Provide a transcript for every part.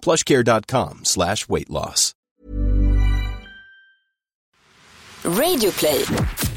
plushcare.com slash weight loss. Radio play.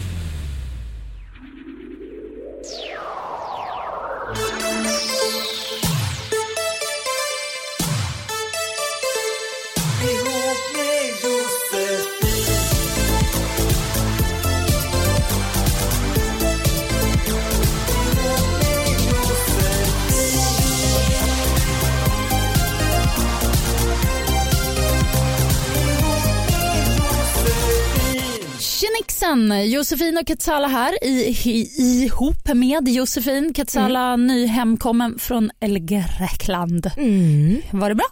Tjenixen! Josefin och Katsala här i, i, ihop med Josefin. Katsala mm. nyhemkommen från El Grekland. Mm. Var det bra?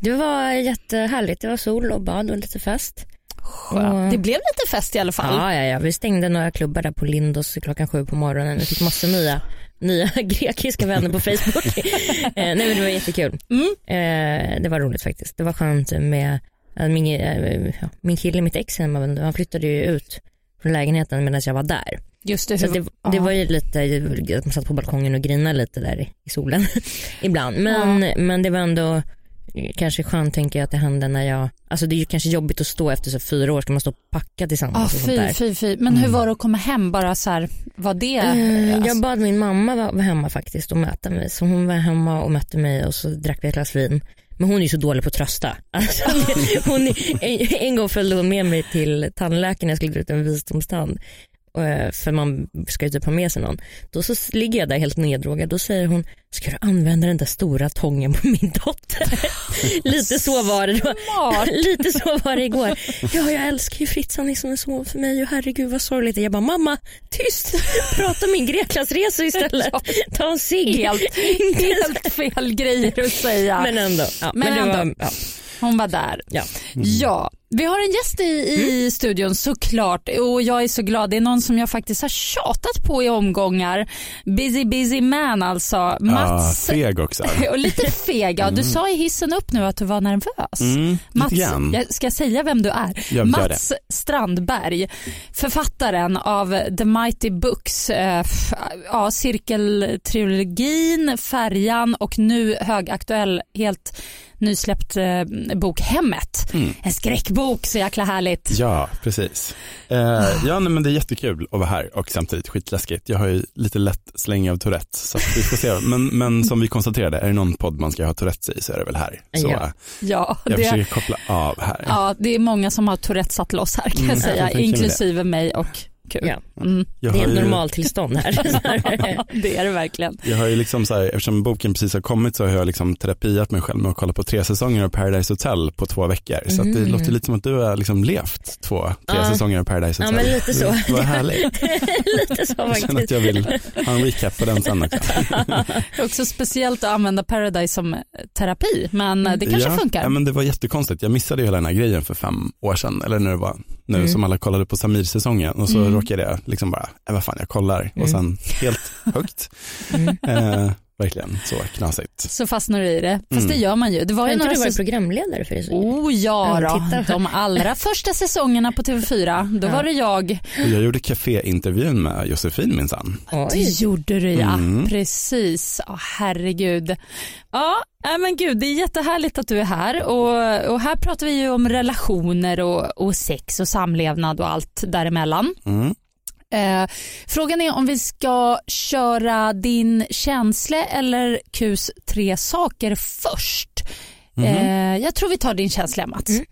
Det var jättehärligt. Det var sol och bad och lite fest. Skönt. Det blev lite fest i alla fall. Ja, ja, ja. Vi stängde några klubbar där på Lindos klockan sju på morgonen. Vi fick massor nya nya grekiska vänner på Facebook. eh, nej men det var jättekul. Mm. Eh, det var roligt faktiskt. Det var skönt med min, eh, min kille, mitt ex han flyttade ju ut från lägenheten medan jag var där. Just det, så det, det var ju lite, att man satt på balkongen och grinade lite där i solen ibland. Men, ja. men det var ändå kanske skönt tänker jag att det hände när jag, alltså det är ju kanske jobbigt att stå efter så fyra år, ska man stå och packa tillsammans ah, och sånt där. Fy, fy. Men hur mm. var det att komma hem bara så här, var det? Uh, alltså... Jag bad min mamma vara hemma faktiskt och möta mig, så hon var hemma och mötte mig och så drack vi ett glas vin. Men hon är ju så dålig på att trösta. Alltså, hon, en, en gång följde hon med mig till tandläkaren när jag skulle dra ut en visdomstand. Eh, för man ska ju typ ha med sig någon. Då så ligger jag där helt neddrogad. Då säger hon, ska du använda den där stora tången på min dotter? Lite så var det då. Lite så var det igår. Ja, jag älskar ju Fritz, han är som en son för mig och herregud vad sorgligt. Jag bara, mamma, tyst, prata om min Greklandsresa istället. Ta en cigg. Helt, helt fel grejer att säga. Men ändå. Ja, men, men ändå. Var, ja. Hon var där. Ja. Mm. ja. Vi har en gäst i, i mm. studion såklart och jag är så glad. Det är någon som jag faktiskt har tjatat på i omgångar. Busy busy man alltså. Mats. Ah, feg också. och lite feg. Ja. Du mm. sa i hissen upp nu att du var nervös. Mm, Mats, jag ska säga vem du är. Jag Mats Strandberg, författaren av The Mighty Books, äh, ja, cirkeltrilogin, Färjan och nu högaktuell, helt nysläppt eh, bok Hemmet. Mm. En skräckbok, så jäkla härligt. Ja, precis. Eh, ja, nej, men det är jättekul att vara här och samtidigt skitläskigt. Jag har ju lite lätt släng av Tourette, så vi får se. Men, men som vi konstaterade, är det någon podd man ska ha Tourettes i så är det väl här. Så ja. ja jag det, försöker koppla av här. Ja, det är många som har Tourette satt loss här kan jag mm, säga, jag inklusive mig och Kul. Ja. Mm. Det är ett ju... normaltillstånd här. det är det verkligen. Jag har ju liksom så här, eftersom boken precis har kommit så har jag liksom terapiat mig själv med att kolla på tre säsonger av Paradise Hotel på två veckor. Så mm. det låter lite som att du har liksom levt två, tre ja. säsonger av Paradise Hotel. Ja men lite så. Vad härligt. lite så faktiskt. Jag känner att jag vill ha en recap på den sen också. det är också speciellt att använda Paradise som terapi, men det kanske ja, funkar. Ja men det var jättekonstigt. Jag missade ju hela den här grejen för fem år sedan, eller när det var nu mm. som alla kollade på Samir-säsongen och så mm. råkade jag liksom bara, äh, vad fan jag kollar mm. och sen helt högt. Mm. Eh, verkligen så knasigt. Så fastnar du i det, fast mm. det gör man ju. Det var ju några du varit programledare för det? Oh ja, ja de allra första säsongerna på TV4, då ja. var det jag. Jag gjorde kaféintervjun med Josefin minsann. Det gjorde du ja, mm. precis. Oh, herregud. Ja, men gud, det är jättehärligt att du är här och, och här pratar vi ju om relationer och, och sex och samlevnad och allt däremellan. Mm. Eh, frågan är om vi ska köra din känsla eller Qs tre saker först. Mm. Eh, jag tror vi tar din känsla Mats. Mm.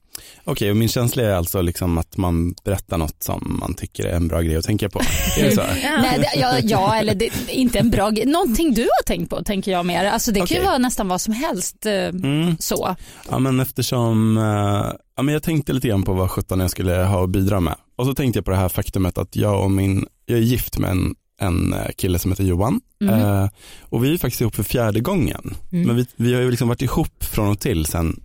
Okej, och min känsla är alltså liksom att man berättar något som man tycker är en bra grej att tänka på. Är det så? Nej, det, ja, ja, eller det, inte en bra grej. Någonting du har tänkt på tänker jag mer. Alltså det kan ju vara nästan vad som helst. eh, Mm. Så. Ja men eftersom, eh, ja, men jag tänkte lite grann på vad sjutton jag skulle ha att bidra med. Och så tänkte jag på det här faktumet att jag och min, jag är gift med en, en eh, kille som heter Johan. Mm. Eh, och vi är faktiskt ihop för fjärde gången. Mm. Men vi, vi har ju liksom varit ihop från och till sedan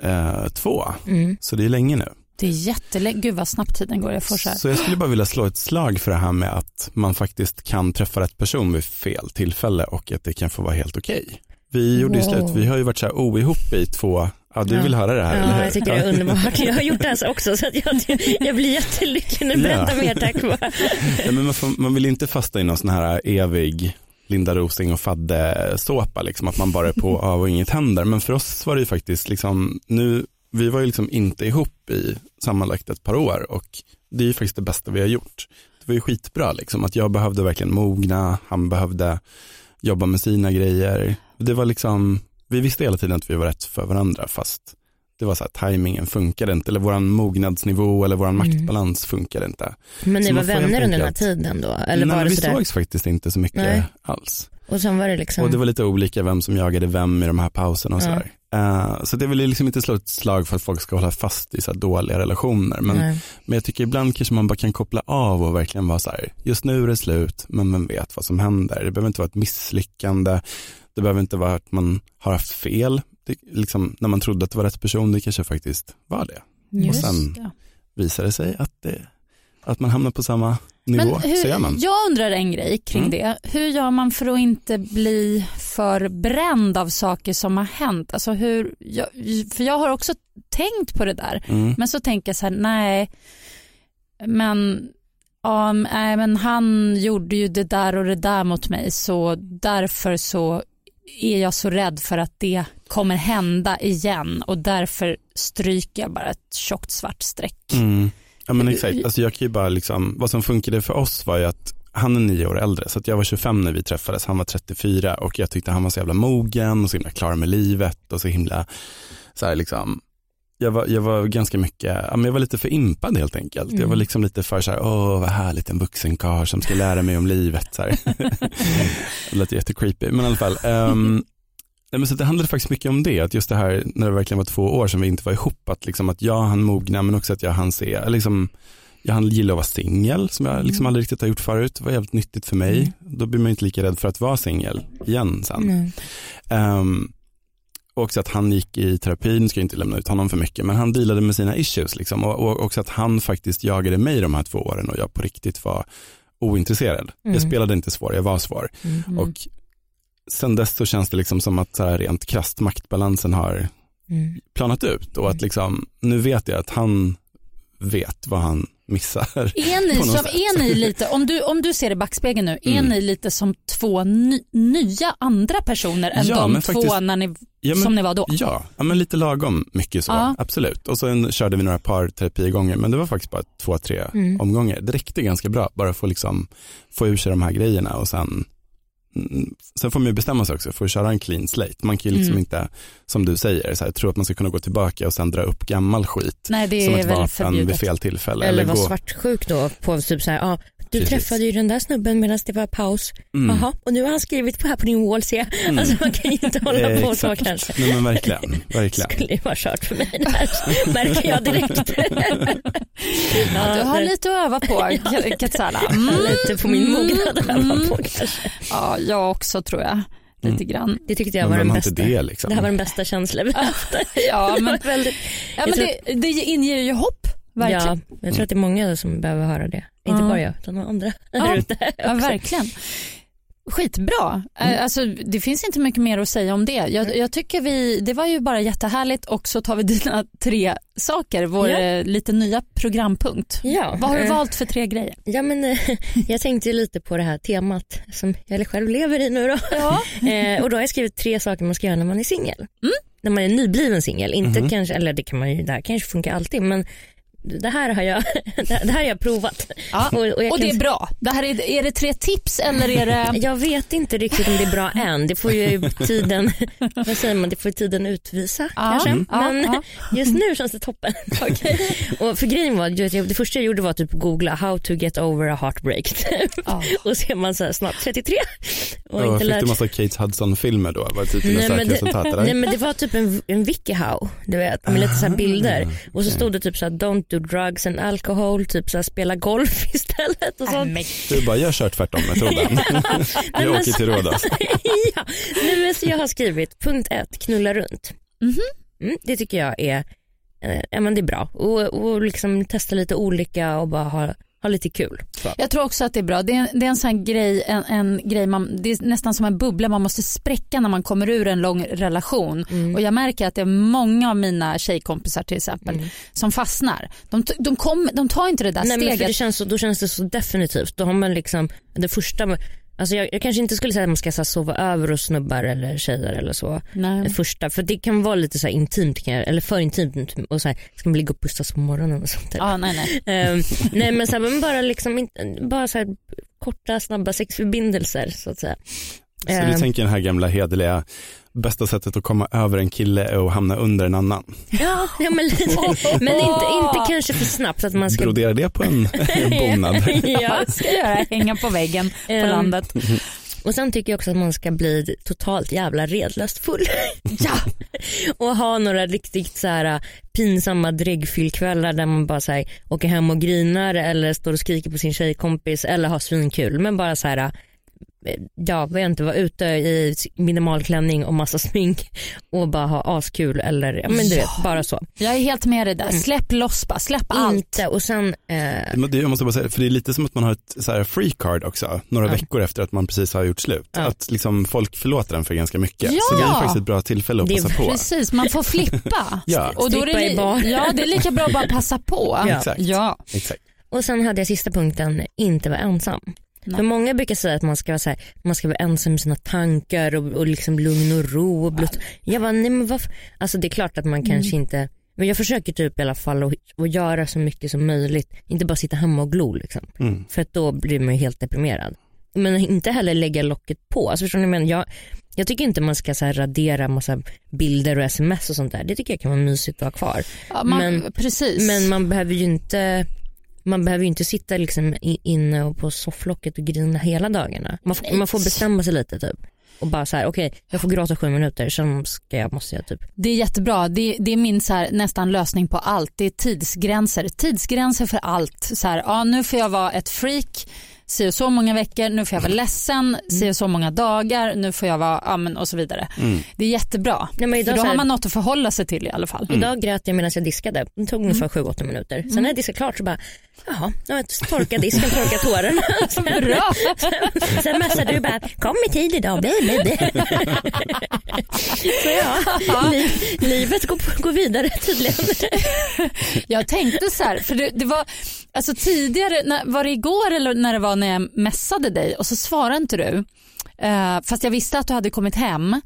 2002. Mm. Så det är länge nu. Det är jättelänge. Gud vad snabbt tiden går. Jag får så här. Så jag skulle bara vilja slå ett slag för det här med att man faktiskt kan träffa rätt person vid fel tillfälle och att det kan få vara helt okej. Vi gjorde ju Wow. slut, vi har ju varit så här oihop i två, ja du vill höra det här eller Ja, hur? jag tycker det är underbart. Jag har gjort det här också så att jag, jag blir jättelycklig. Nu berätta Ja. mer tack. Ja, men man, får, man vill inte fasta i någon sån här evig Linda Rosing och Fadde såpa, liksom, att man bara är på av och inget händer. Men för oss var det ju faktiskt, liksom, nu, vi var ju liksom inte ihop i sammanlagt ett par år och det är ju faktiskt det bästa vi har gjort. Det var ju skitbra, liksom, att jag behövde verkligen mogna, han behövde jobba med sina grejer. Det var liksom, vi visste hela tiden att vi var rätt för varandra fast det var så här, tajmingen funkade inte, eller våran mognadsnivå eller våran Mm. maktbalans funkade inte. Men ni Så var vänner under den här tiden då? Eller Nej, var det vi sådär? sågs faktiskt inte så mycket Nej. alls. Och sen var det liksom... Och det var lite olika vem som jagade vem i de här pauserna och sådär. Eh, så det vill liksom inte slå ett slag för att folk ska hålla fast i så dåliga relationer. Men, Nej. men jag tycker ibland kanske man bara kan koppla av och verkligen vara så här, just nu är det slut, men man vet vad som händer. Det behöver inte vara ett misslyckande, det behöver inte vara att man har haft fel. Det, liksom, när man trodde att det var rätt person, det kanske faktiskt var det. Just sen- det. Visar det sig att, det, att man hamnar på samma nivå, hur, så gör man. jag undrar en grej kring Mm. det. Hur gör man för att inte bli för bränd av saker som har hänt? Alltså hur, jag, för jag har också tänkt på det där. Mm. Men så tänker jag så här, nej, men, ja, nej, men han gjorde ju det där och det där mot mig så därför så är jag så rädd för att det kommer hända igen och därför stryker jag bara ett tjockt svart streck. Mm. Ja men exakt, alltså jag kan ju bara liksom, vad som funkade för oss var ju att han är nio år äldre, så jag var 25 när vi träffades, han var 34 och jag tyckte han var så jävla mogen och så himla klar med livet och så himla, så här liksom, jag var, jag var ganska mycket, jag var lite för impad helt enkelt. Jag var liksom lite för så här, åh vad härligt en vuxen karl som ska lära mig om livet. Så här. det lät jättecreepy, men i alla fall. men så det handlade faktiskt mycket om det, att just det här när det verkligen var två år sedan vi inte var ihop, att, liksom, att jag hann mogna men också att jag hann se, liksom, jag hann gilla att vara singel som jag liksom aldrig riktigt har gjort förut, det var jävligt nyttigt för mig. Då blir man inte lika rädd för att vara singel igen sen. Mm. Och också att han gick i terapi, nu ska jag inte lämna ut honom för mycket, men han dealade med sina issues liksom. och, och också att han faktiskt jagade mig de här två åren och jag på riktigt var ointresserad. Mm. Jag spelade inte svår, jag var svår. Mm. Och sen dess så känns det liksom som att så här rent krasst maktbalansen har Mm. planat ut och att liksom, nu vet jag att han vet vad han missar. Är ni, som, är ni lite, om du, om du ser i backspegeln nu, är Mm. ni lite som två ny, nya andra personer än Ja, de två faktiskt- när ni, Ja, men- som ni var då? Ja, ja men lite lagom mycket så, Ja. absolut. Och sen körde vi några par terapigånger, men det var faktiskt bara två, tre Mm. omgångar. Det räckte ganska bra, bara att liksom få ur sig de här grejerna och sen Sen får man ju bestämma sig också för att köra en clean slate. Man kan ju liksom Mm. inte, som du säger, så här, tro att man ska kunna gå tillbaka och sen dra upp gammal skit Nej det som är ett vapen förbjudet. vid fel tillfälle. Eller vara gå, svartsjuk då på typ så här, ja, du Precis. träffade ju den där snubben medan det var paus. Mm. Jaha, och nu har han skrivit på här på din wall ser jag. Mm. Alltså man kan ju inte hålla Eh, på så kanske. Nej men verkligen, verkligen. skulle ju vara kört för mig det här, märker jag direkt. Ja, du har lite att öva på Ka- Katsala. Mm. Lite på min mognad att öva Mm. på kanske. Ja, jag också tror jag. Lite grann. Det tyckte jag var den bästa. inte det liksom? Det här var den bästa känslan vi haft. Ja, men, Väldigt, ja, men det, det inger ju hopp. Verkligen. ja, jag tror att det är många som behöver höra det. Inte bara jag, utan de andra Ja. där ute. Ja, verkligen. Skitbra. Eh, Alltså, det finns inte mycket mer att säga om det. Jag, jag tycker vi, det var ju bara jättehärligt och så tar vi dina tre saker, vår Ja. eh, lite nya programpunkt. Ja, Vad har du eh, valt för tre grejer? Ja, men, jag tänkte ju lite på det här temat som jag själv lever i nu då. Ja. Och då har jag skrivit tre saker man ska göra när man är singel. När man är nybliven singel. Inte Mhm. kanske, eller det kan man ju, det här kanske funkar alltid men det här har jag, det här har jag provat. Ja. Och, och jag Och det kan- är bra. Det här är, är det tre tips eller är det... Jag vet inte riktigt om det är bra än. Det får ju tiden, vad säger man, det får tiden utvisa Ja, kanske. mm. ja, Men just nu känns det toppen. och för grejen var, det första jag gjorde var typ googla how to get over a heartbreak. Och så är man så här snart 33 och inte fick lärt du massa Kate Hudson-filmer då? Var det typ Nej men, det, nej men det var typ en, en wikihow, du vet, med lite så här bilder. Och så stod det typ så här don't do drugs and alcohol, typ så här spela golf istället och sånt. Du bara, jag kör tvärtom metoden. jag åker så- till Rhodos. ja, nej, men så jag har skrivit punkt ett, knulla runt. Mhm. Mm, det tycker jag är, eh, ja, men det är bra. Och, och liksom testa lite olika och bara ha, ha lite kul. Så. Jag tror också att det är bra. Det är, det är en sån grej, en, en grej man, det är nästan som en bubbla man måste spräcka när man kommer ur en lång relation. Mm. Och jag märker att det är många av mina tjejkompisar till exempel som fastnar. De, de, kom, de tar inte det där Nej, men för steget. det känns då känns det så definitivt. Då har man liksom det första, alltså jag, jag kanske inte skulle säga att man ska så här, sova över hos snubbar eller tjejer eller så. Nej. Första, för det kan vara lite så här intimt, eller för intimt och så här, ska man ligga och pussas på morgonen och sånt där. Ja, nej, nej. Ehm, nej men, så här, men bara liksom, bara så här, korta snabba sexförbindelser så att säga. Så Ehm, du tänker den här gamla hederliga, bästa sättet att komma över en kille är att hamna under en annan. Ja, ja men, lite, men inte, inte kanske för snabbt att man ska Brodera det på en bonad. ja. Ska jag göra? Hänga på väggen på Ehm, landet. Och sen tycker jag också att man ska bli totalt jävla redlöst full. Ja. och ha några riktigt så här äh, pinsamma dräggfyllkvällar där man bara så här, åker hem och grinar eller står och skriker på sin tjejkompis eller har svinkul. Men bara så här, äh, ja, vet inte, vara ute i minimal klänning och massa smink och bara ha askul eller ja, men du vet, bara så. Jag är helt med dig där. Släpp loss bara. Släpp allt. Inte och sen eh, Jag måste bara säga, för det är lite som att man har ett så här free card också, några veckor efter att man precis har gjort slut. Ja. Att liksom folk förlåter en för ganska mycket. Ja! Så det är faktiskt ett bra tillfälle att Det är passa på. Precis, man får flippa. Ja. Och då är det, ja, det är lika bra att bara passa på. Ja. Exakt. Ja. Exakt. Och sen hade jag sista punkten, inte vara ensam. Nej. För många brukar säga att man ska vara, så här, man ska vara ensam med sina tankar och, och liksom lugn och ro. Och blut. Jag bara, nej men varför? Alltså det är klart att man kanske inte, men jag försöker typ i alla fall att, att göra så mycket som möjligt. Inte bara sitta hemma och glo liksom. Mm. För att då blir man ju helt deprimerad. Men inte heller lägga locket på. Alltså förstår ni vad jag menar? Jag, jag tycker inte man ska så här radera massa bilder och sms och sånt där. Det tycker jag kan vara mysigt att ha kvar. Ja, man, Men- precis. Men man behöver ju inte man behöver ju inte sitta liksom inne och på sofflocket och grina hela dagarna. Man, får- man får bestämma sig lite typ. Och bara så här, okej jag får gråta sju minuter, sen ska jag, måste jag typ. Det är jättebra. Det, det är min så här, nästan lösning på allt. Det är tidsgränser. Tidsgränser för allt. Så här, ja, nu får jag vara ett freak si och så många veckor, nu får jag vara ledsen si och så många dagar, nu får jag vara, ja men och så vidare. Det är jättebra. Nej, men För idag, då har man något att förhålla sig till i alla fall. idag grät jag medan jag diskade. Det tog ungefär sju, åtta minuter. Sen när jag diskat klart så bara, jaha, nu har jag torkat disken, torkat tårarna. Sen, Bra. sen messade du bara, kom i tid idag, bli, bli. Så ja, li, livet går, går vidare tydligen. Jag tänkte så här, för det, det var alltså tidigare, när, var det igår eller när det var när jag messade dig och så svarade inte du. Eh, fast jag visste att du hade kommit hem.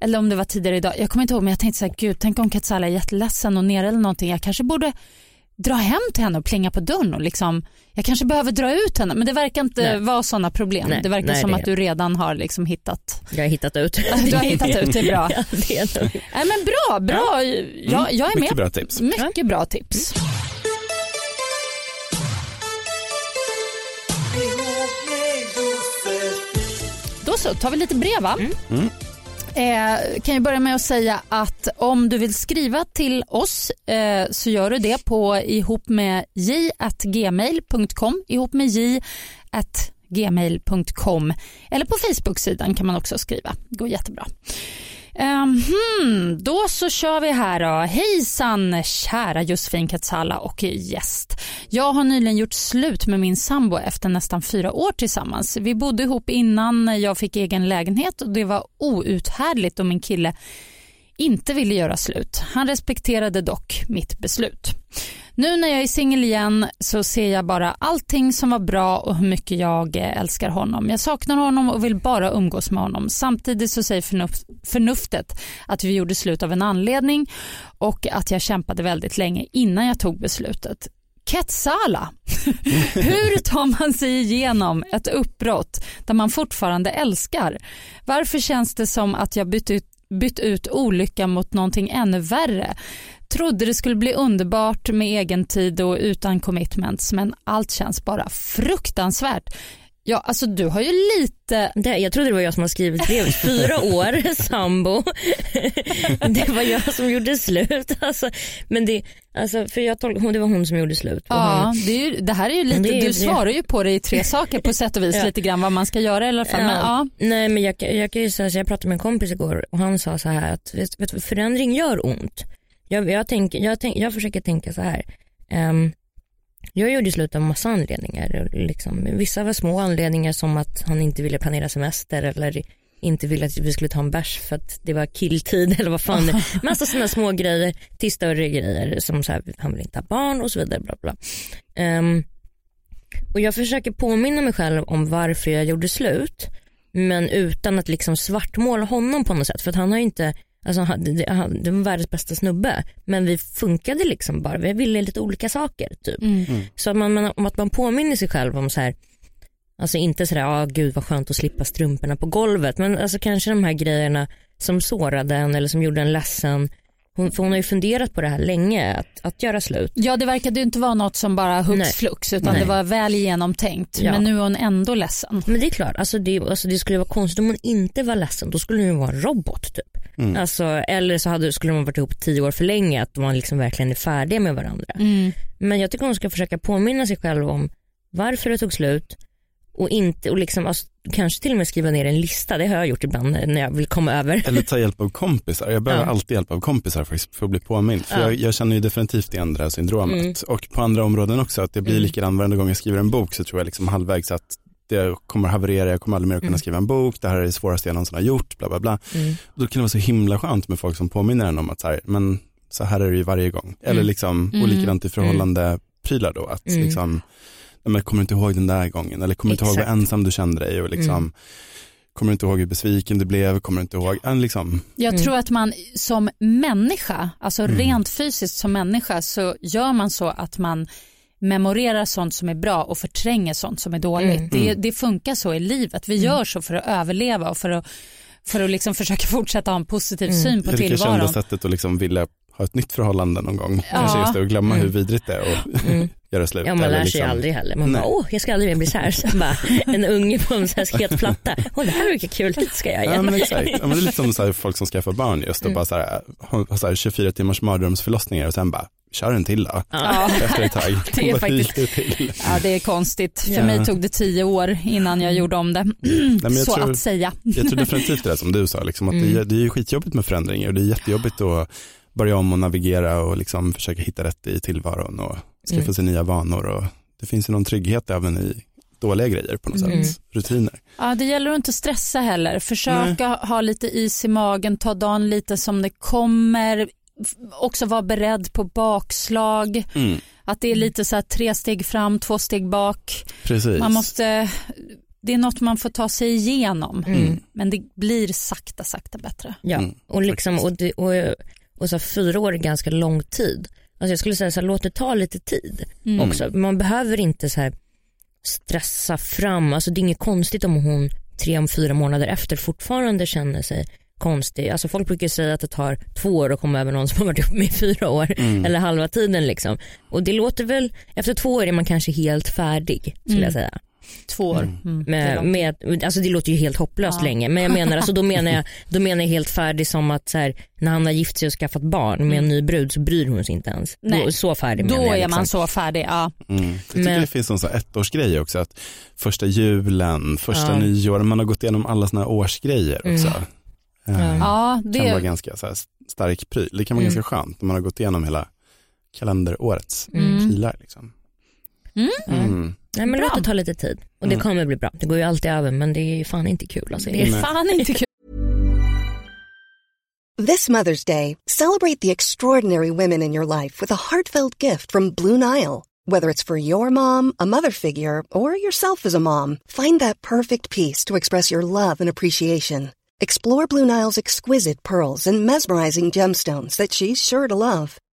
Eller om det var tidigare idag, jag kommer inte ihåg men jag tänkte så här, gud tänk om Katsala är jätteledsen och nere eller någonting. Jag kanske borde dra hem till henne och plinga på dörren och liksom, jag kanske behöver dra ut henne men det verkar inte Nej. vara sådana problem. Nej, det verkar nej, som det- att du redan har liksom hittat. Jag har hittat ut. Du har hittat ut, det är bra. Ja, det är men bra, bra. Jag, jag är med. Mycket bra tips. Mycket bra tips. Då så, tar vi lite brev va? Mm. Eh, kan jag börja med att säga att om du vill skriva till oss eh, så gör du det på ihop med j.gmail.com ihop med j.gmail.com eller på Facebook-sidan kan man också skriva. Det går jättebra. Um, hmm, då så kör vi här då. Hejsan kära Josefin Katsala och gäst. Jag har nyligen gjort slut med min sambo efter nästan fyra år tillsammans. Vi bodde ihop innan jag fick egen lägenhet och det var outhärdligt och min kille inte ville göra slut. Han respekterade dock mitt beslut. Nu när jag är singel igen så ser jag bara allting som var bra och hur mycket jag eh, älskar honom. Jag saknar honom och vill bara umgås med honom. Samtidigt så säger förnuft, förnuftet att vi gjorde slut av en anledning och att jag kämpade väldigt länge innan jag tog beslutet. Ketsala. Hur tar man sig igenom ett uppbrott där man fortfarande älskar? Varför känns det som att jag bytt ut, bytt ut olycka mot någonting ännu värre? Trodde det skulle bli underbart med egen tid och utan commitments men allt känns bara fruktansvärt. Ja, alltså du har ju lite... Det, jag trodde det var jag som hade skrivit brevet. Fyra år sambo. det var jag som gjorde slut. Alltså, men det, alltså, för jag tolk, det var hon som gjorde slut. Ja, hon, det, ju, det här är ju lite, Det är- du det- svarar ju på det i tre saker på sätt och vis Ja. lite grann vad man ska göra i alla fall. Men, ja. Nej men jag, jag kan ju säga så jag pratade med en kompis igår och han sa så här att vet, vet, förändring gör ont. Jag, jag, tänker, jag, tänk, jag försöker tänka så här. Ehm, jag gjorde slut av massa anledningar. Liksom. Vissa var små anledningar som att han inte ville planera semester eller inte ville att vi skulle ta en bärs för att det var killtid eller vad fan det Massa sådana små grejer till större grejer som så här, han vill inte ha barn och så vidare. Bla bla. Ehm, och jag försöker påminna mig själv om varför jag gjorde slut. Men utan att liksom svartmåla honom på något sätt. För att han har ju inte, alltså han, det, han, det var världens bästa snubbe. Men vi funkade liksom bara, vi ville lite olika saker typ. Mm. Så att man, man, om att man påminner sig själv om så här, alltså inte sådär, ja ah, gud vad skönt att slippa strumporna på golvet. Men alltså kanske de här grejerna som sårade en eller som gjorde en ledsen. Hon, för hon har ju funderat på det här länge, att, att göra slut. ja, det verkade ju inte vara något som bara hux Nej. flux utan Nej. det var väl genomtänkt. Ja. Men nu är hon ändå ledsen. Men det är klart, alltså det, alltså det skulle vara konstigt om hon inte var ledsen. Då skulle hon ju vara en robot typ. Mm. Alltså, eller så hade, skulle de varit ihop tio år för länge, att man liksom verkligen är färdiga med varandra. Mm. Men jag tycker hon ska försöka påminna sig själv om varför det tog slut och inte, och liksom, alltså, kanske till och med skriva ner en lista, det har jag gjort ibland när jag vill komma över. Eller ta hjälp av kompisar. Jag behöver Ja. alltid hjälp av kompisar faktiskt för att bli påmind. För Ja. jag, jag känner ju definitivt igen det här syndromet. Mm. Och på andra områden också, att det blir Mm. likadant varenda gång jag skriver en bok så tror jag liksom halvvägs att det kommer haverera, jag kommer aldrig mer att kunna Mm. skriva en bok, det här är det svåraste jag någonsin har gjort, bla bla bla. Mm. Då kan det vara så himla skönt med folk som påminner en om att så här, men så här är det ju varje gång. Eller Mm. liksom, Mm. och likadant i förhållande prylar då, att Mm. liksom, men kommer du inte ihåg den där gången, eller kommer du inte ihåg vad ensam du kände dig och liksom, Mm. kommer du inte ihåg hur besviken du blev, kommer du inte ihåg, en liksom, Jag Mm. tror att man som människa, alltså Mm. rent fysiskt som människa så gör man så att man memorerar sånt som är bra och förtränger sånt som är dåligt. Mm. Det, det funkar så i livet. Vi gör så för att överleva och för att, för att liksom försöka fortsätta ha en positiv Mm. syn på Erika kände tillvaron. sättet att liksom vilja ha ett nytt förhållande någon gång. Ja. Kanske just det, och glömma Mm. hur vidrigt det är och Mm. göra slut. Ja man lär sig liksom- aldrig heller. Man bara, Nej. åh jag ska aldrig mer bli så här. Så bara, en unge på en så här het platta. Åh det här verkar kul, det ska jag Ja igen. men exakt, ja, men det är lite som så här, folk som skaffar barn just och Mm. bara så här, har så här 24 timmars mardrömsförlossningar och sen bara, kör en till då. Ja. Efter ett tag. Det är faktiskt-? Ja, det är konstigt. För Ja. mig tog det tio år innan jag gjorde om det. Nej, men jag, så tror, att säga. jag tror definitivt det där som du sa, liksom, att det, är, Mm. det är skitjobbigt med förändringar och det är jättejobbigt att börja om och navigera och liksom försöka hitta rätt i tillvaron och skaffa Mm. sig nya vanor och det finns ju någon trygghet även i dåliga grejer på något Mm. sätt, rutiner. Ja, det gäller att inte stressa heller. Försöka ha lite is i magen, ta dagen lite som det kommer. Också vara beredd på bakslag. Mm. Att det är lite så här tre steg fram, två steg bak. Precis. Man måste, det är något man får ta sig igenom. Mm. Men det blir sakta, sakta bättre. Ja, Mm, och, liksom, och, och, och så här, fyra år är ganska lång tid. Alltså jag skulle säga så här, låt det ta lite tid Mm. också. Man behöver inte så här stressa fram, alltså det är inget konstigt om hon tre om fyra månader efter fortfarande känner sig konstig. Alltså folk brukar säga att det tar två år att komma över någon som har varit ihop med i fyra år Mm. eller halva tiden liksom. Och det låter väl, efter två år är man kanske helt färdig skulle Mm. jag säga. Två år. Mm. Det är Med, med, alltså det låter ju helt hopplöst Ja. länge men jag menar, alltså då, menar jag, då menar jag helt färdig som att så här, när han har gift sig och skaffat barn med en ny brud så bryr hon sig inte ens. Nej. Då, så färdig Då jag. är liksom. man så färdig. Ja. Mm. Jag tycker Men- det finns sån här ettårsgrej också, att första julen, första Ja. nyår, man har gått igenom alla såna här årsgrejer också. Mm. Eh, Ja, kan vara det, ganska så här stark pryl, det kan vara Mm. ganska skönt när man har gått igenom hela kalenderårets Mm. pilar. Liksom. Mm. Nej men Bra. låt det ta lite tid. Och det Mm. kommer bli bra. Det går ju alltid över men det är ju fan inte kul alltså. det är fan inte kul. This Mother's Day, celebrate the extraordinary women in your life with a heartfelt gift from Blue Nile. Whether it's for your mom, a mother figure, or yourself as a mom, find that perfect piece to express your love and appreciation. Explore Blue Nile's exquisite pearls and mesmerizing gemstones that she's sure to love.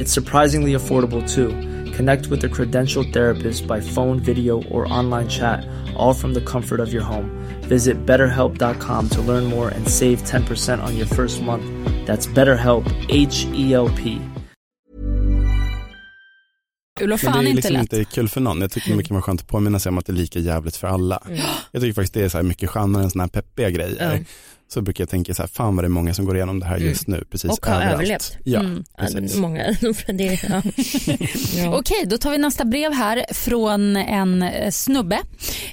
It's surprisingly affordable too. Connect with a credentialed therapist by phone, video, or online chat, all from the comfort of your home. Visit betterhelp.com to learn more and save 10% on your first month. That's BetterHelp, H E L P. Kul och Men det är inte liksom lätt. inte kul för någon. Jag tycker det kan vara skönt att påminna sig om att det är lika jävligt för alla. Mm. Jag tycker faktiskt det är så här mycket skönare än sådana här peppiga grejer. Ja. Så brukar jag tänka så här, fan vad det är många som går igenom det här just nu. Precis Och har överallt. överlevt. Ja, Mm. Ja, precis. många, det, ja. ja. Okej, då tar vi nästa brev här från en eh, snubbe.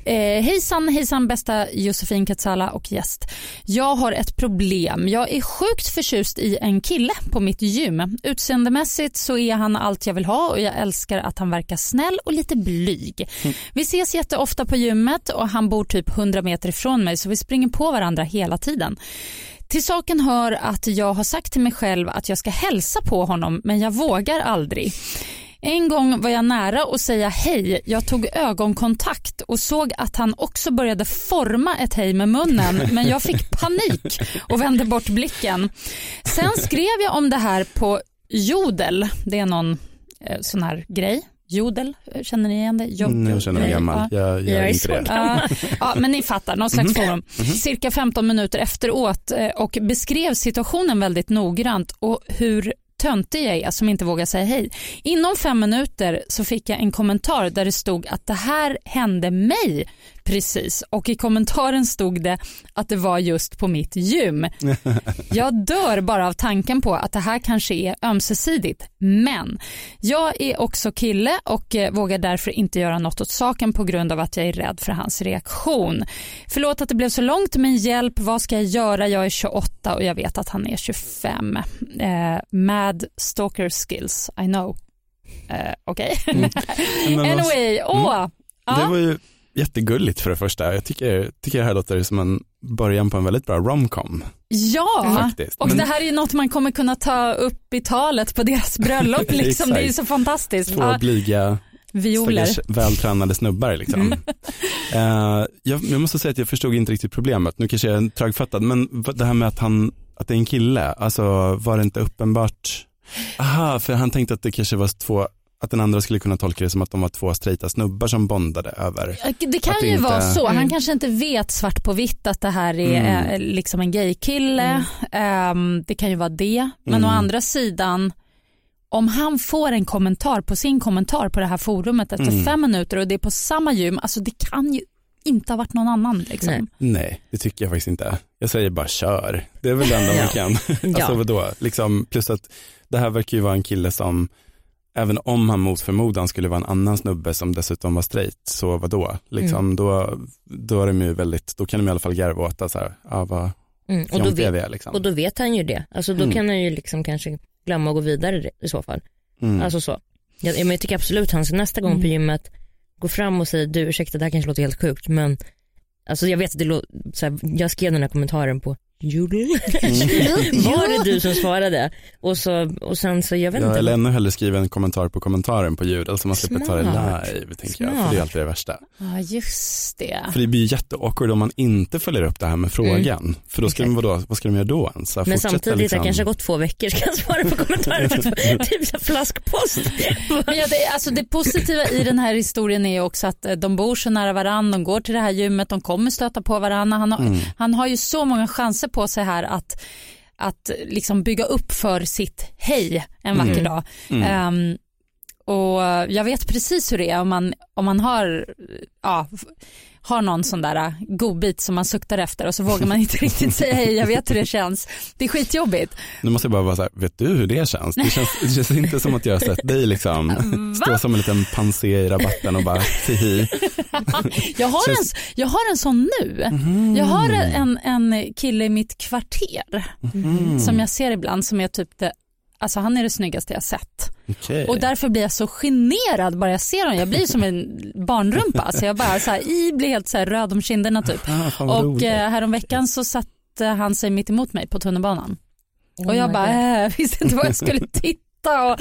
Eh, hejsan, hejsan bästa Josefin Katsala och gäst. Jag har ett problem. Jag är sjukt förtjust i en kille på mitt gym. Utseendemässigt så är han allt jag vill ha och jag älskar att han verkar snäll och lite blyg. Vi ses jätteofta på gymmet och han bor typ 100 meter ifrån mig så vi springer på varandra hela tiden. Till saken hör att jag har sagt till mig själv att jag ska hälsa på honom men jag vågar aldrig. En gång var jag nära att säga hej. Jag tog ögonkontakt och såg att han också började forma ett hej med munnen men jag fick panik och vände bort blicken. Sen skrev jag om det här på Jodel. Det är någon eh, sån här grej. Jodel, känner ni igen det? Jodel. Mm, jag känner mig Ja. gammal, jag Jag gör är inte det. Ja, ja, men ni fattar, någon slags forum. Cirka 15 minuter efteråt eh, och beskrev situationen väldigt noggrant och hur töntig jag är som inte vågar säga hej. Inom fem minuter så fick jag en kommentar där det stod att det här hände mig precis och i kommentaren stod det att det var just på mitt gym. Jag dör bara av tanken på att det här kanske är ömsesidigt men jag är också kille och eh, vågar därför inte göra något åt saken på grund av att jag är rädd för hans reaktion. Förlåt att det blev så långt men hjälp, vad ska jag göra? Jag är 28 och jag vet att han är 25. Eh, mad stalker skills, I know. Eh, Okej. Men vad- anyway, åh. Det Ja. var ju jättegulligt för det första. Jag tycker, tycker det här låter som en början på en väldigt bra romcom. Ja, Faktiskt. och Men- det här är ju något man kommer kunna ta upp i talet på deras bröllop. Liksom. det är ju så fantastiskt. Två blyga, violer. stackars vältränade snubbar liksom. Mm. Eh, jag, jag måste säga att jag förstod inte riktigt problemet. Nu kanske jag är trögfattad, men det här med att han, att det är en kille, alltså var det inte uppenbart? Aha, för han tänkte att det kanske var två, att den andra skulle kunna tolka det som att de var två straighta snubbar som bondade över. Det kan det ju inte- vara så. Han Mm. kanske inte vet svart på vitt att det här är Mm. eh, liksom en gaykille. Ehm, det kan ju vara det. Men Mm. å andra sidan, om han får en kommentar på sin kommentar på det här forumet efter Mm. fem minuter och det är på samma gym, alltså det kan ju inte ha varit någon annan. Liksom. Nej. Nej, det tycker jag faktiskt inte. Jag säger bara kör. Det är väl det enda man kan. alltså Ja. vadå, liksom, plus att det här verkar ju vara en kille som, även om han mot förmodan skulle vara en annan snubbe som dessutom var straight, så vadå, liksom, Mm. då, då är de ju väldigt, då kan de i alla fall garva åt att så här, ja vad Mm. Och, då vet, vi är liksom. och då vet han ju det. Alltså då Mm. kan han ju liksom kanske glömma och gå vidare i så fall. Mm. Alltså så. Jag, men jag tycker absolut han ska nästa gång på Mm. gymmet gå fram och säga du ursäkta det här kanske låter helt sjukt men alltså jag vet att det låter, så här, jag skrev den här kommentaren på Jodel. Var det du som svarade? Och, så, och sen så jag vet Ja, inte. eller ännu hellre skriva en kommentar på kommentaren på ljud, alltså man slipper ta det live, tänker jag, för det är alltid det värsta. Ja, just det. För det blir ju jätteawkward om man inte följer upp det här med frågan, för då ska de, vadå, vad ska de göra då ens? Mm. Men samtidigt, liksom- det kanske har gått två veckor, ska jag svara på kommentarer för att typ flaskpost. Men ja, det, alltså det positiva i den här historien är ju också att eh, de bor så nära varandra, de går till det här gymmet, de kommer stöta på varandra. Han har, Mm. han har ju så många chanser på sig här att, att liksom bygga upp för sitt hej en vacker Mm. dag. Mm. Ehm, och jag vet precis hur det är om man, om man har, ja, har någon sån där äh, godbit som man suktar efter och så vågar man inte riktigt säga hej, jag vet hur det känns. Det är skitjobbigt. Nu måste jag bara vara så här, vet du hur det känns? Det känns, det känns inte som att jag har sett dig liksom stå som en liten pansé i rabatten och bara tihi. jag, har en, jag har en sån nu. Mhm. Jag har en, en kille i mitt kvarter Mhm. som jag ser ibland som är typ det, alltså han är det snyggaste jag sett. Okej. Och därför blir jag så generad bara jag ser honom. Jag blir som en barnrumpa. Så jag bara så här, i blir helt så här röd om kinderna typ. Ah, Och roligt. eh, häromveckan så satte han sig mitt emot mig på tunnelbanan. Oh och jag bara, äh, visste inte vad jag skulle titta och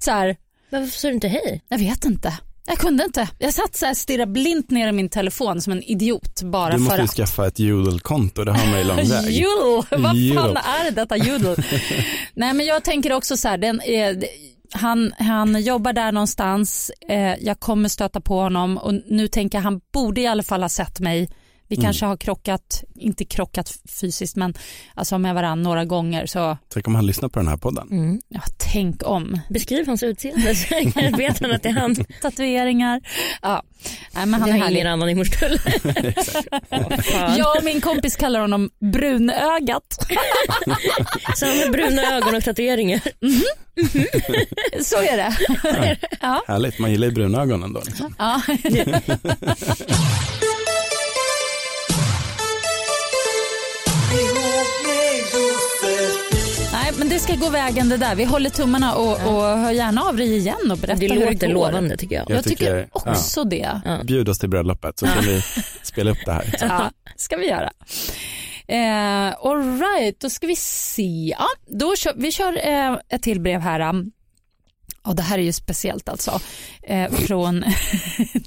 så här, Men Varför sa du inte hej? jag vet inte. Jag kunde inte. Jag satt så här stirrade blint ner i min telefon som en idiot bara Du måste för ju att. skaffa ett Jodel-konto, det har man ju lång väg. Jodel, vad Jodel. fan är detta jodel? Nej men jag tänker också så här, den är, han, han jobbar där någonstans, eh, jag kommer stöta på honom och nu tänker jag han borde i alla fall ha sett mig. Vi Mm. kanske har krockat, inte krockat fysiskt men alltså med varandra några gånger så Tänk om han lyssnar på den här podden. Mm. ja, tänk om. Beskriv hans utseende så vet han att det är han. Tatueringar. Ja. Nej, men han det är ingen annan i Hornstull. Jag och min kompis kallar honom brunögat. Så han har bruna ögon och tatueringar. Så är det. Ja. Härligt, man gillar ju brunögonen då. Liksom. Ja. Men det ska gå vägen det där. Vi håller tummarna och, och hör gärna av dig igen och berätta Det hur det låter går. lovande tycker jag. Jag Jag tycker, tycker- också det. Bjud oss till bröllopet så kan vi spela upp det här. Ja, ska vi göra. Eh, all right, då ska vi se. Ja, då kör, vi kör eh, ett till brev här. Och det här är ju speciellt alltså. Eh, från,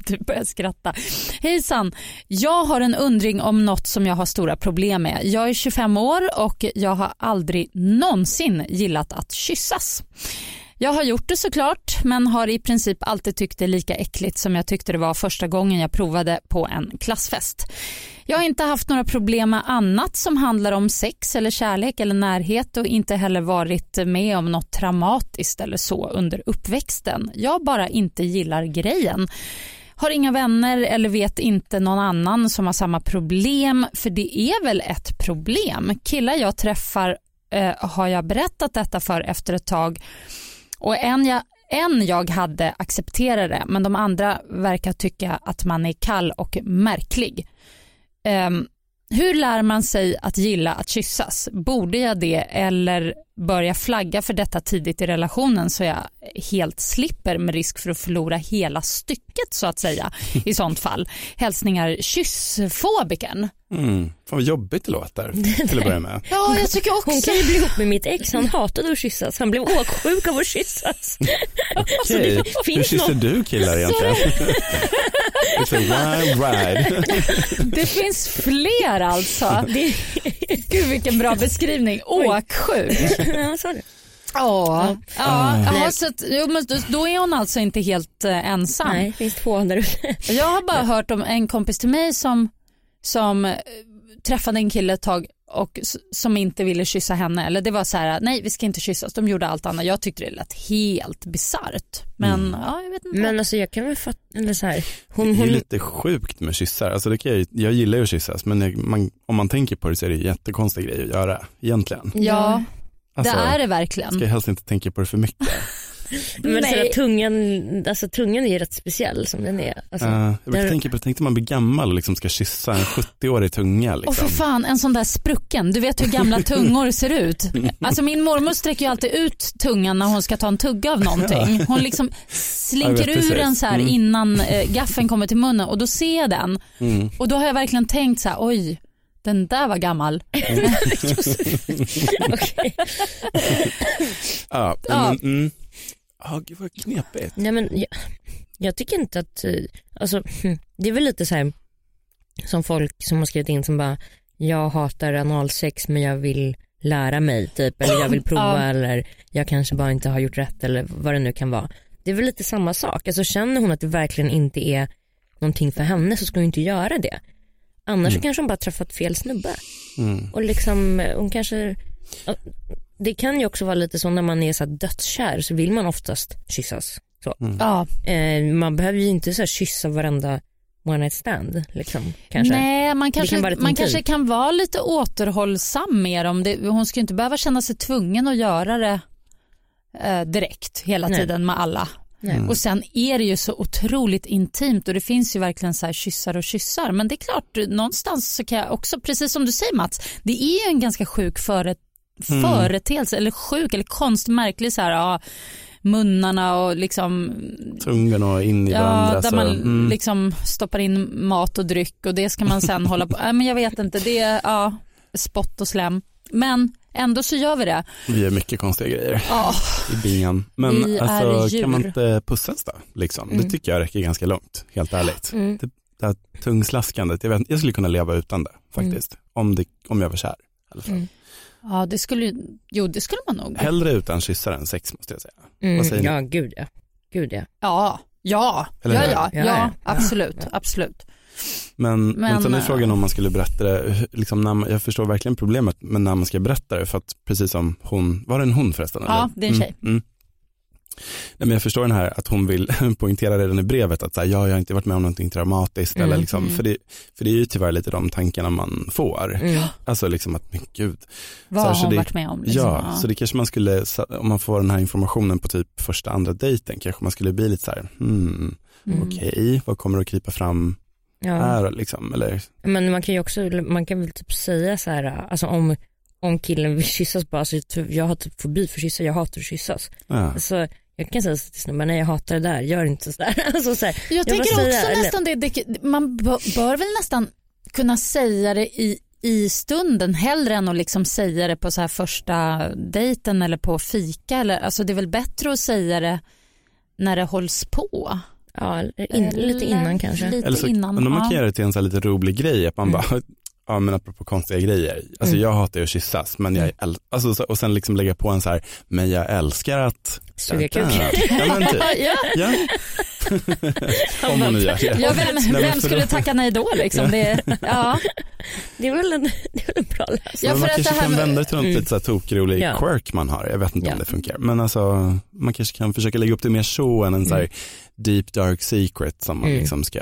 du börjar skratta. Hejsan, jag har en undring om något som jag har stora problem med. Jag är 25 år och jag har aldrig någonsin gillat att kyssas. Jag har gjort det såklart men har i princip alltid tyckt det lika äckligt som jag tyckte det var första gången jag provade på en klassfest. Jag har inte haft några problem med annat som handlar om sex eller kärlek eller närhet och inte heller varit med om något traumatiskt eller så under uppväxten. Jag bara inte gillar grejen. Har inga vänner eller vet inte någon annan som har samma problem för det är väl ett problem. Killar jag träffar eh, har jag berättat detta för efter ett tag och en jag, en jag hade accepterade det men de andra verkar tycka att man är kall och märklig. Um, hur lär man sig att gilla att kyssas? Borde jag det eller bör jag flagga för detta tidigt i relationen så jag helt slipper med risk för att förlora hela stycket så att säga i sånt fall. Hälsningar kyssfobiken. Mm. Fan vad jobbigt det låter till att börja med. Ja, jag tycker också. Hon kan ju bli ihop med mitt ex, han hatade att kyssas. Han blev åksjuk av att kyssas. Okej, det hur kysser något. du killar egentligen? It's a wild ride. Det finns fler alltså. Gud vilken bra beskrivning. Åksjuk. Ja. Ja, ja. Ja så att, då är hon alltså inte helt eh, ensam. Nej, det finns två där ute. Jag har bara hört om en kompis till mig som, som eh, träffade en kille ett tag och som inte ville kyssa henne. Eller det var så här, nej vi ska inte kyssas. De gjorde allt annat. Jag tyckte det lät helt bisarrt. Men ja, jag vet inte. Men alltså jag kan väl fatta, eller så här, hon, Det är hon, lite sjukt med kyssar. Alltså det kan jag, jag gillar ju att kyssas men jag, man, om man tänker på det så är det en jättekonstig grej att göra egentligen. ja, Alltså, det är det ska verkligen. jag helst inte tänka på det för mycket. Men Nej. tungan, alltså tungan är ju rätt speciell som den är. Alltså, Uh, jag där- tänka på, tänk om man blir gammal och liksom ska kyssa en 70-årig tunga. Och Liksom. för fan en sån där sprucken, du vet hur gamla tungor ser ut. Alltså min mormor sträcker ju alltid ut tungan när hon ska ta en tugga av någonting. Hon liksom slinker ur den så här Mm. innan eh, gaffeln kommer till munnen och då ser jag den. Mm. Och då har jag verkligen tänkt så här, oj, den där var gammal. Ja. men, mm. Ja, gud vad knepigt. Nej men jag, jag tycker inte att, eh, alltså det är väl lite så här som folk som har skrivit in som bara, jag hatar analsex men jag vill lära mig typ eller jag vill prova Ja. eller jag kanske bara inte har gjort rätt eller vad det nu kan vara. Det är väl lite samma sak, alltså känner hon att det verkligen inte är någonting för henne så ska hon inte göra det. Annars så kanske hon bara träffat fel snubbe. Mm. Och liksom eh, hon kanske, det kan ju också vara lite så när man är så här dödskär så vill man oftast kyssas. Så. Ja. Eh, man behöver ju inte så här kyssa varenda one night stand. Liksom, kanske. Nej, man kanske, kan man kanske kan vara lite återhållsam med om det. Hon ska ju inte behöva känna sig tvungen att göra det eh, direkt hela Nej. tiden med alla. Nej. Och sen är det ju så otroligt intimt och det finns ju verkligen så här kyssar och kyssar. Men det är klart, någonstans så kan jag också, precis som du säger Mats, det är ju en ganska sjuk före, företeelse, eller sjuk eller konstigt märklig så här, ja, munnarna och liksom Tungan och in i Ja, varandra. där så, man mm. liksom stoppar in mat och dryck och det ska man sen hålla på. Nej, men jag vet inte, det är ja, spott och slem. Men ändå så gör vi det. Vi gör mycket konstiga grejer Ja, i bingan. Men Vi alltså, kan man inte pussas då? Liksom? Det tycker jag räcker ganska långt, helt ärligt. Mm. Det, det här tungslaskandet, jag, vet, jag skulle kunna leva utan det faktiskt. Om, det, om jag var kär. i alla fall. Ja det skulle jo det skulle man nog. Hellre utan kyssar än sex måste jag säga. Mm, Vad säger ni? ja, gud ja. Gud ja. Ja, ja, Eller ja, hur? ja, Ja, ja, ja. absolut, absolut. Men, men, Men, sen är äh, frågan om man skulle berätta det, liksom när man, jag förstår verkligen problemet med när man ska berätta det för att precis som hon, var det en hon förresten? Ja, eller? det är en tjej. Mm, mm. Nej, men jag förstår den här att hon vill poängtera redan i brevet att så här, ja, jag har inte varit med om någonting traumatiskt. Mm, Eller liksom, för, det, för det är ju tyvärr lite de tankarna man får. Mm. Alltså liksom att, men gud. Vad Så här, har hon det- varit med om? Liksom? Ja, så det kanske man skulle, om man får den här informationen på typ första, andra dejten, kanske man skulle bli lite så här, hmm, Mm. okej, vad kommer att krypa fram Ja. här liksom? Eller, Men man kan ju också, man kan väl typ säga så här, alltså om, om killen vill kyssas bara, alltså, jag har typ fobi för kyssar, jag hatar att kyssas. ja. Alltså, jag kan säga till snubben, nej jag hatar det där, gör inte sådär. Alltså, så här, Jag tänker också säga, eller- nästan det, det, man bör, väl nästan kunna säga det i, i stunden hellre än att liksom säga det på så här första dejten eller på fika. Eller, alltså det är väl bättre att säga det när det hålls på. Ja, in, lite innan kanske. Lite Eller så, innan. man ja. kan göra det till en så här lite rolig grej, att man Mm. bara, ja men apropå konstiga grejer, alltså Mm. jag hatar ju att kyssas, men jag äl- alltså, så- och sen liksom lägga på en så här, men jag älskar att Suga kuk. Ja men typ, Ja, ja. Om man nu gör det. ja, vem, vem skulle tacka nej då liksom? Det, ja. Det är väl en, det är väl en bra lösning. Ja, men man för att kanske det här kan vända det till något Mm. lite så här tokrolig Ja. quirk man har, jag vet inte Ja. om det funkar, men alltså man kanske kan försöka lägga upp det mer så än en så här deep dark secret som man Mm. liksom ska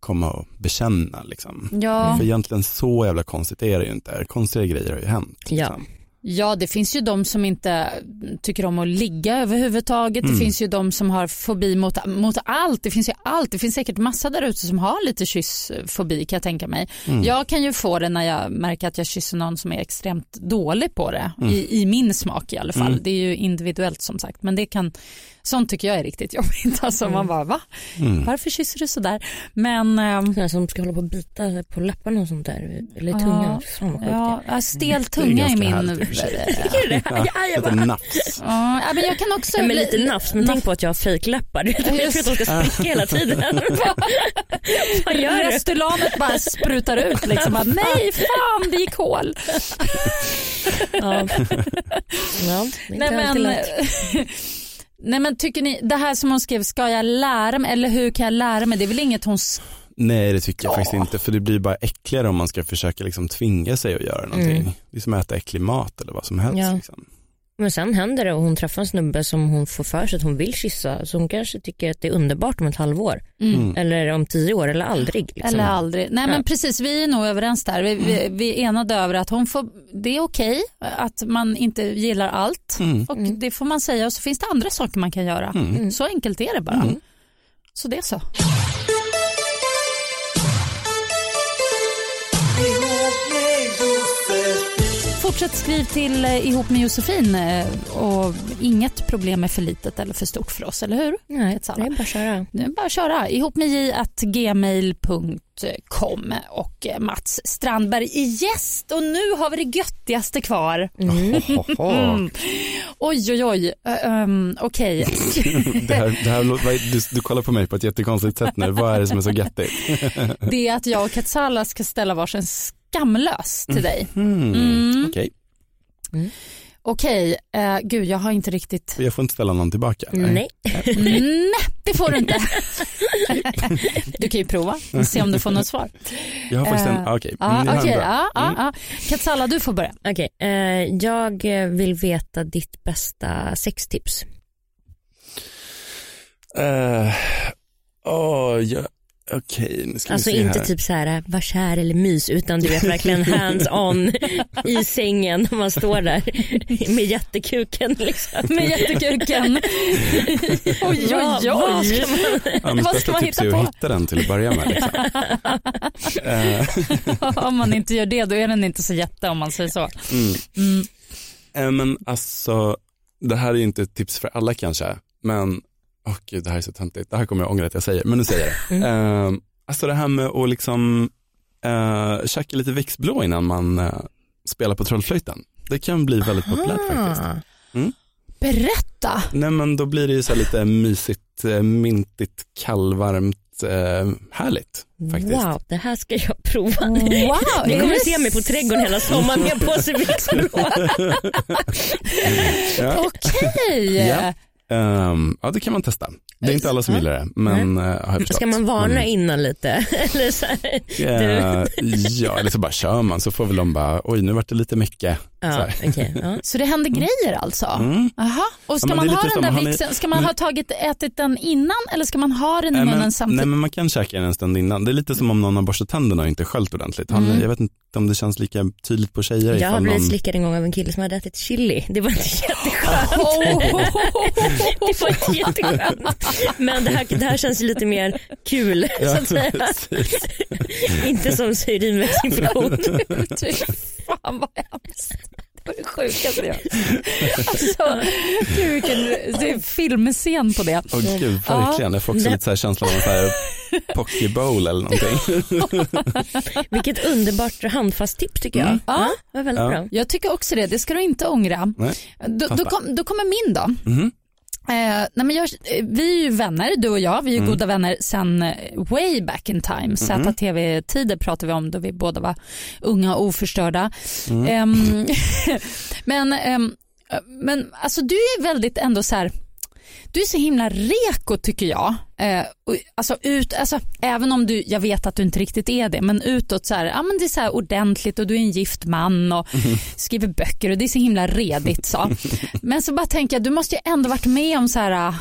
komma och bekänna liksom. Ja. För egentligen så jävla konstigt är det ju inte, konstiga grejer har ju hänt. Liksom. Ja, det finns ju de som inte tycker om att ligga överhuvudtaget. Mm. Det finns ju de som har fobi mot, mot allt. Det finns ju allt. Det finns säkert massa där ute som har lite kyssfobi kan jag tänka mig. Mm. Jag kan ju få det när jag märker att jag kysser någon som är extremt dålig på det. Mm. I, I min smak i alla fall. Det är ju individuellt som sagt. Men det kan, sånt tycker jag är riktigt jobbigt. Alltså man bara va? Mm. Varför kysser du sådär? Men ehm, Sådana som ska hålla på och bita på läpparna och sånt där. Eller Ja. tungan. Fan sjukt ja, ja, stel Det är tunga är min... i för sig. Ja, jag Lite nafs. Ja, men jag kan också... Ja, men lite nafs, men tänk på att jag har fejkläppar. Jag tror att de ska spricka hela tiden. Vad gör du? Restylane bara sprutar ut liksom. Bara, Nej fan det gick hål. Ja. Ja, det är Nej men, lätt. Nej men tycker ni, det här som hon skrev, ska jag lära mig eller hur kan jag lära mig? Det är väl inget hon... Nej det tycker jag faktiskt inte för det blir bara äckligare om man ska försöka liksom tvinga sig att göra någonting. Mm. Det är som att äta äcklig mat eller vad som helst. Ja. Liksom. Men sen händer det och hon träffar en snubbe som hon får för sig att hon vill kyssa. Så hon kanske tycker att det är underbart om ett halvår. Mm. Eller om tio år eller aldrig. Liksom. Eller aldrig. Nej men Ja. precis, vi är nog överens där. Vi, vi, vi är enade över att hon får, det är okej att man inte gillar allt. Mm. Och det får man säga och så finns det andra saker man kan göra. Mm. Så enkelt är det bara. Så det är så. Fortsätt skriv till eh, ihop med Josefin eh, och inget problem är för litet eller för stort för oss, eller hur? Nej, det är bara att köra. Det är bara att köra. Ihop med j.gmail.com och eh, Mats Strandberg är gäst och nu har vi det göttigaste kvar. Mm. Hohoho. Oj oj oj, um, okej. det här, det här, du, du kollar på mig på ett jättekonstigt sätt nu, vad är det som är så göttigt? Det är att jag och Katsala ska ställa varsin skamlös till dig. Mm. Mm. Okej, Okej, eh, gud jag har inte riktigt jag får inte ställa någon tillbaka? Nej. Nej, det får du inte. Du kan ju prova och se om du får något svar. Jag har faktiskt en, Eh, ah, okej, Ja, Mm, jag har en okej, bra. ja, ja, Mm. ja. Katsala, du får börja. Okej, eh, jag vill veta ditt bästa sextips. Uh, oh, ja, Okej, nu ska Alltså vi se inte här. typ så här var kär eller mys utan du vet verkligen hands on i sängen när man står där med jättekuken liksom. Med jättekuken. oj, oj, Vad- vad oj. ska man- Ja, Vad ska man hitta är på? att hitta den till att börja med. Liksom. Om man inte gör det då är den inte så jätte om man säger så. eh, men alltså, det här är ju inte ett tips för alla kanske, men åh gud, det här är så töntigt. Det här kommer jag ångra att jag säger, men nu säger jag det. Eh, alltså det här med att liksom uh, käka lite växtblå innan man eh, spelar på trollflöjten. Det kan bli väldigt populärt faktiskt. Ah. Berätta. Nej men då blir det ju så här lite mysigt, eh, mintigt, kallvarmt, eh, härligt faktiskt. Wow, det här ska jag prova. Wow, Ni kommer det se mig på trädgården hela sommaren med på sig växtblå. Ja. Okej. Um, ja, det kan man testa. Det är inte alla som gillar det, men eh, har jag förstått. Ska man varna Men, innan lite? Eller så här, eh, ja, eller så bara kör man så får väl de bara, oj nu vart det lite mycket. Så ja, här. okej, ja. Så det händer grejer alltså? Mm. Aha. Och ska Ja, man ha den där vixen, ska man men- ha tagit, ätit den innan eller ska man ha den i Nej, munnen men, samtidigt? nej men man kan käka den en stund innan. Det är lite som om någon har borstat tänderna och inte sköljt ordentligt. Mm. Jag vet inte om det känns lika tydligt på tjejer. Jag har blivit någon... slickad en gång av en kille som hade ätit chili. Det var inte jätteskönt. Oh. Det var inte jätteskönt. Men det här, det här känns ju lite mer kul så att säga. Inte som urinvägsinfektion. Fy fan vad hemskt. Det var det sjukaste jag Alltså, gud vilken det är filmscen på det. Åh gud, verkligen. Jag får också lite så här känslan av en så här pokebowl eller någonting. Vilket underbart handfast tips tycker jag. Mm. Ja, det var väldigt Ja. bra. Jag tycker också det, det ska du inte ångra. Nej. Då, då, kom, då kommer min då. Mhm. Eh, nej men jag, eh, vi är ju vänner, du och jag. Vi är Mm. goda vänner sen eh, way back in time. ZTV-tider pratar vi om då vi båda var unga och oförstörda. Mm. Ehm, men, ehm, men alltså du är väldigt ändå så här du är så himla reko tycker jag. Eh, och, alltså, ut, alltså, även om du, jag vet att du inte riktigt är det, men utåt så här, ja, men det är så här ordentligt och du är en gift man och skriver böcker och det är så himla redigt. Så. Men så bara tänker jag, du måste ju ändå varit med om så här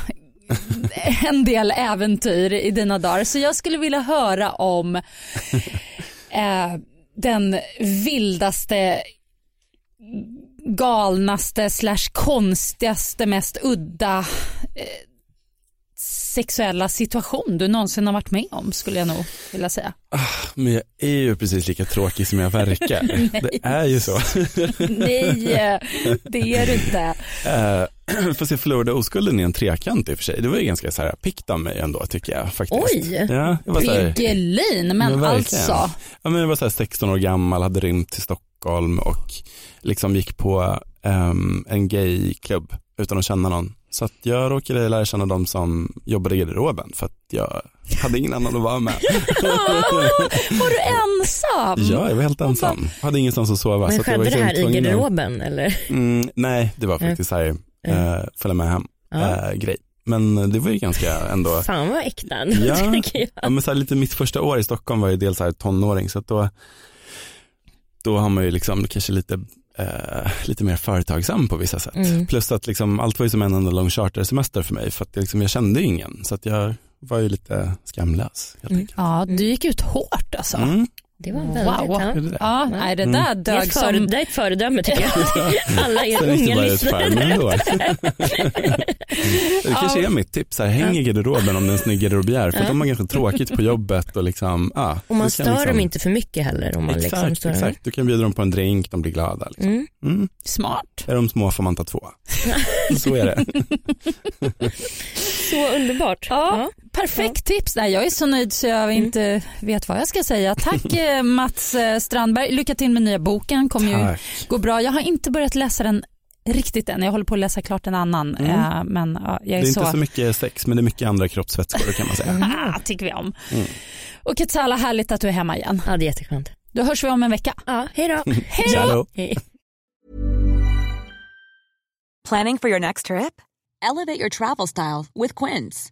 eh, en del äventyr i dina dagar. Så jag skulle vilja höra om eh, den vildaste galnaste slash konstigaste, mest udda sexuella situation du någonsin har varit med om skulle jag nog vilja säga. Men jag är ju precis lika tråkig som jag verkar. det är ju så. Nej, det är du inte. Uh, fast jag förlorade oskulden i en trekant i och för sig. Det var ju ganska så här pikt av mig ändå tycker jag faktiskt. Oj. Ja, Piggelin, men Men alltså. ja, men jag var så här 16 år gammal, hade rymt till Stockholm och liksom gick på ehm, en gayklubb utan att känna någon. Så att jag råkade lära känna de som jobbade i garderoben för att jag hade ingen annan att vara med. Var du ensam? ja, jag var helt ensam. Hade ingenstans att sova. Men jag skedde det här i tvungen att- garderoben eller? Mm, nej, det var faktiskt här, eh, följa med hem Ja. eh, grej. Men det var ju ganska ändå, Fan vad äkta Ja. jag. ja, men så här, lite mitt första år i Stockholm var ju dels så här tonåring så att då, då har man ju liksom kanske lite, eh, lite mer företagsam på vissa sätt. Mm. Plus att liksom, allt var ju som en enda lång chartersemester för mig för att jag, liksom, jag kände ingen så att jag var ju lite skamlös Mm. Ja, du gick ut hårt alltså. Mm. Det var väldigt, Wow. ja. Det är det. Ja, nej, det där dög som... det är ett föredöme tycker jag. Alla er unga lyssnare. Det kanske är mitt tips, här, häng i garderoben om det är en snygg garderobiär för Ja. de har ganska tråkigt på jobbet och liksom, ah, Och man stör liksom, dem inte för mycket heller om man liksom Exakt, står exakt. Du kan bjuda dem på en drink, de blir glada. Liksom. Mm. Mm. Smart. Är de små får man ta två. Så är det. Så underbart. Ja, perfekt tips. Nej, jag är så nöjd så jag inte vet vad jag ska säga. Tack eh, Mats eh, Strandberg. Lycka till med nya boken. kommer ju gå bra. Jag har inte börjat läsa den riktigt än. Jag håller på att läsa klart en annan. Mm. Eh, men ja, jag är, Det är så... inte så mycket sex men det är mycket andra kroppsvätskor kan man säga. Ah, tycker vi om. Mm. Och Ketsala, härligt att du är hemma igen. Ja, det är jätteskönt. Då hörs vi om en vecka. Ja, hej då. Hej Ja då! då. Hej. Planning for your next trip? Elevate your travel style with Quince.